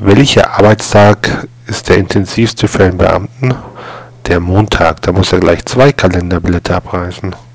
Welcher Arbeitstag ist der intensivste für einen Beamten? Der Montag. Da muss er gleich zwei Kalenderblätter abreißen.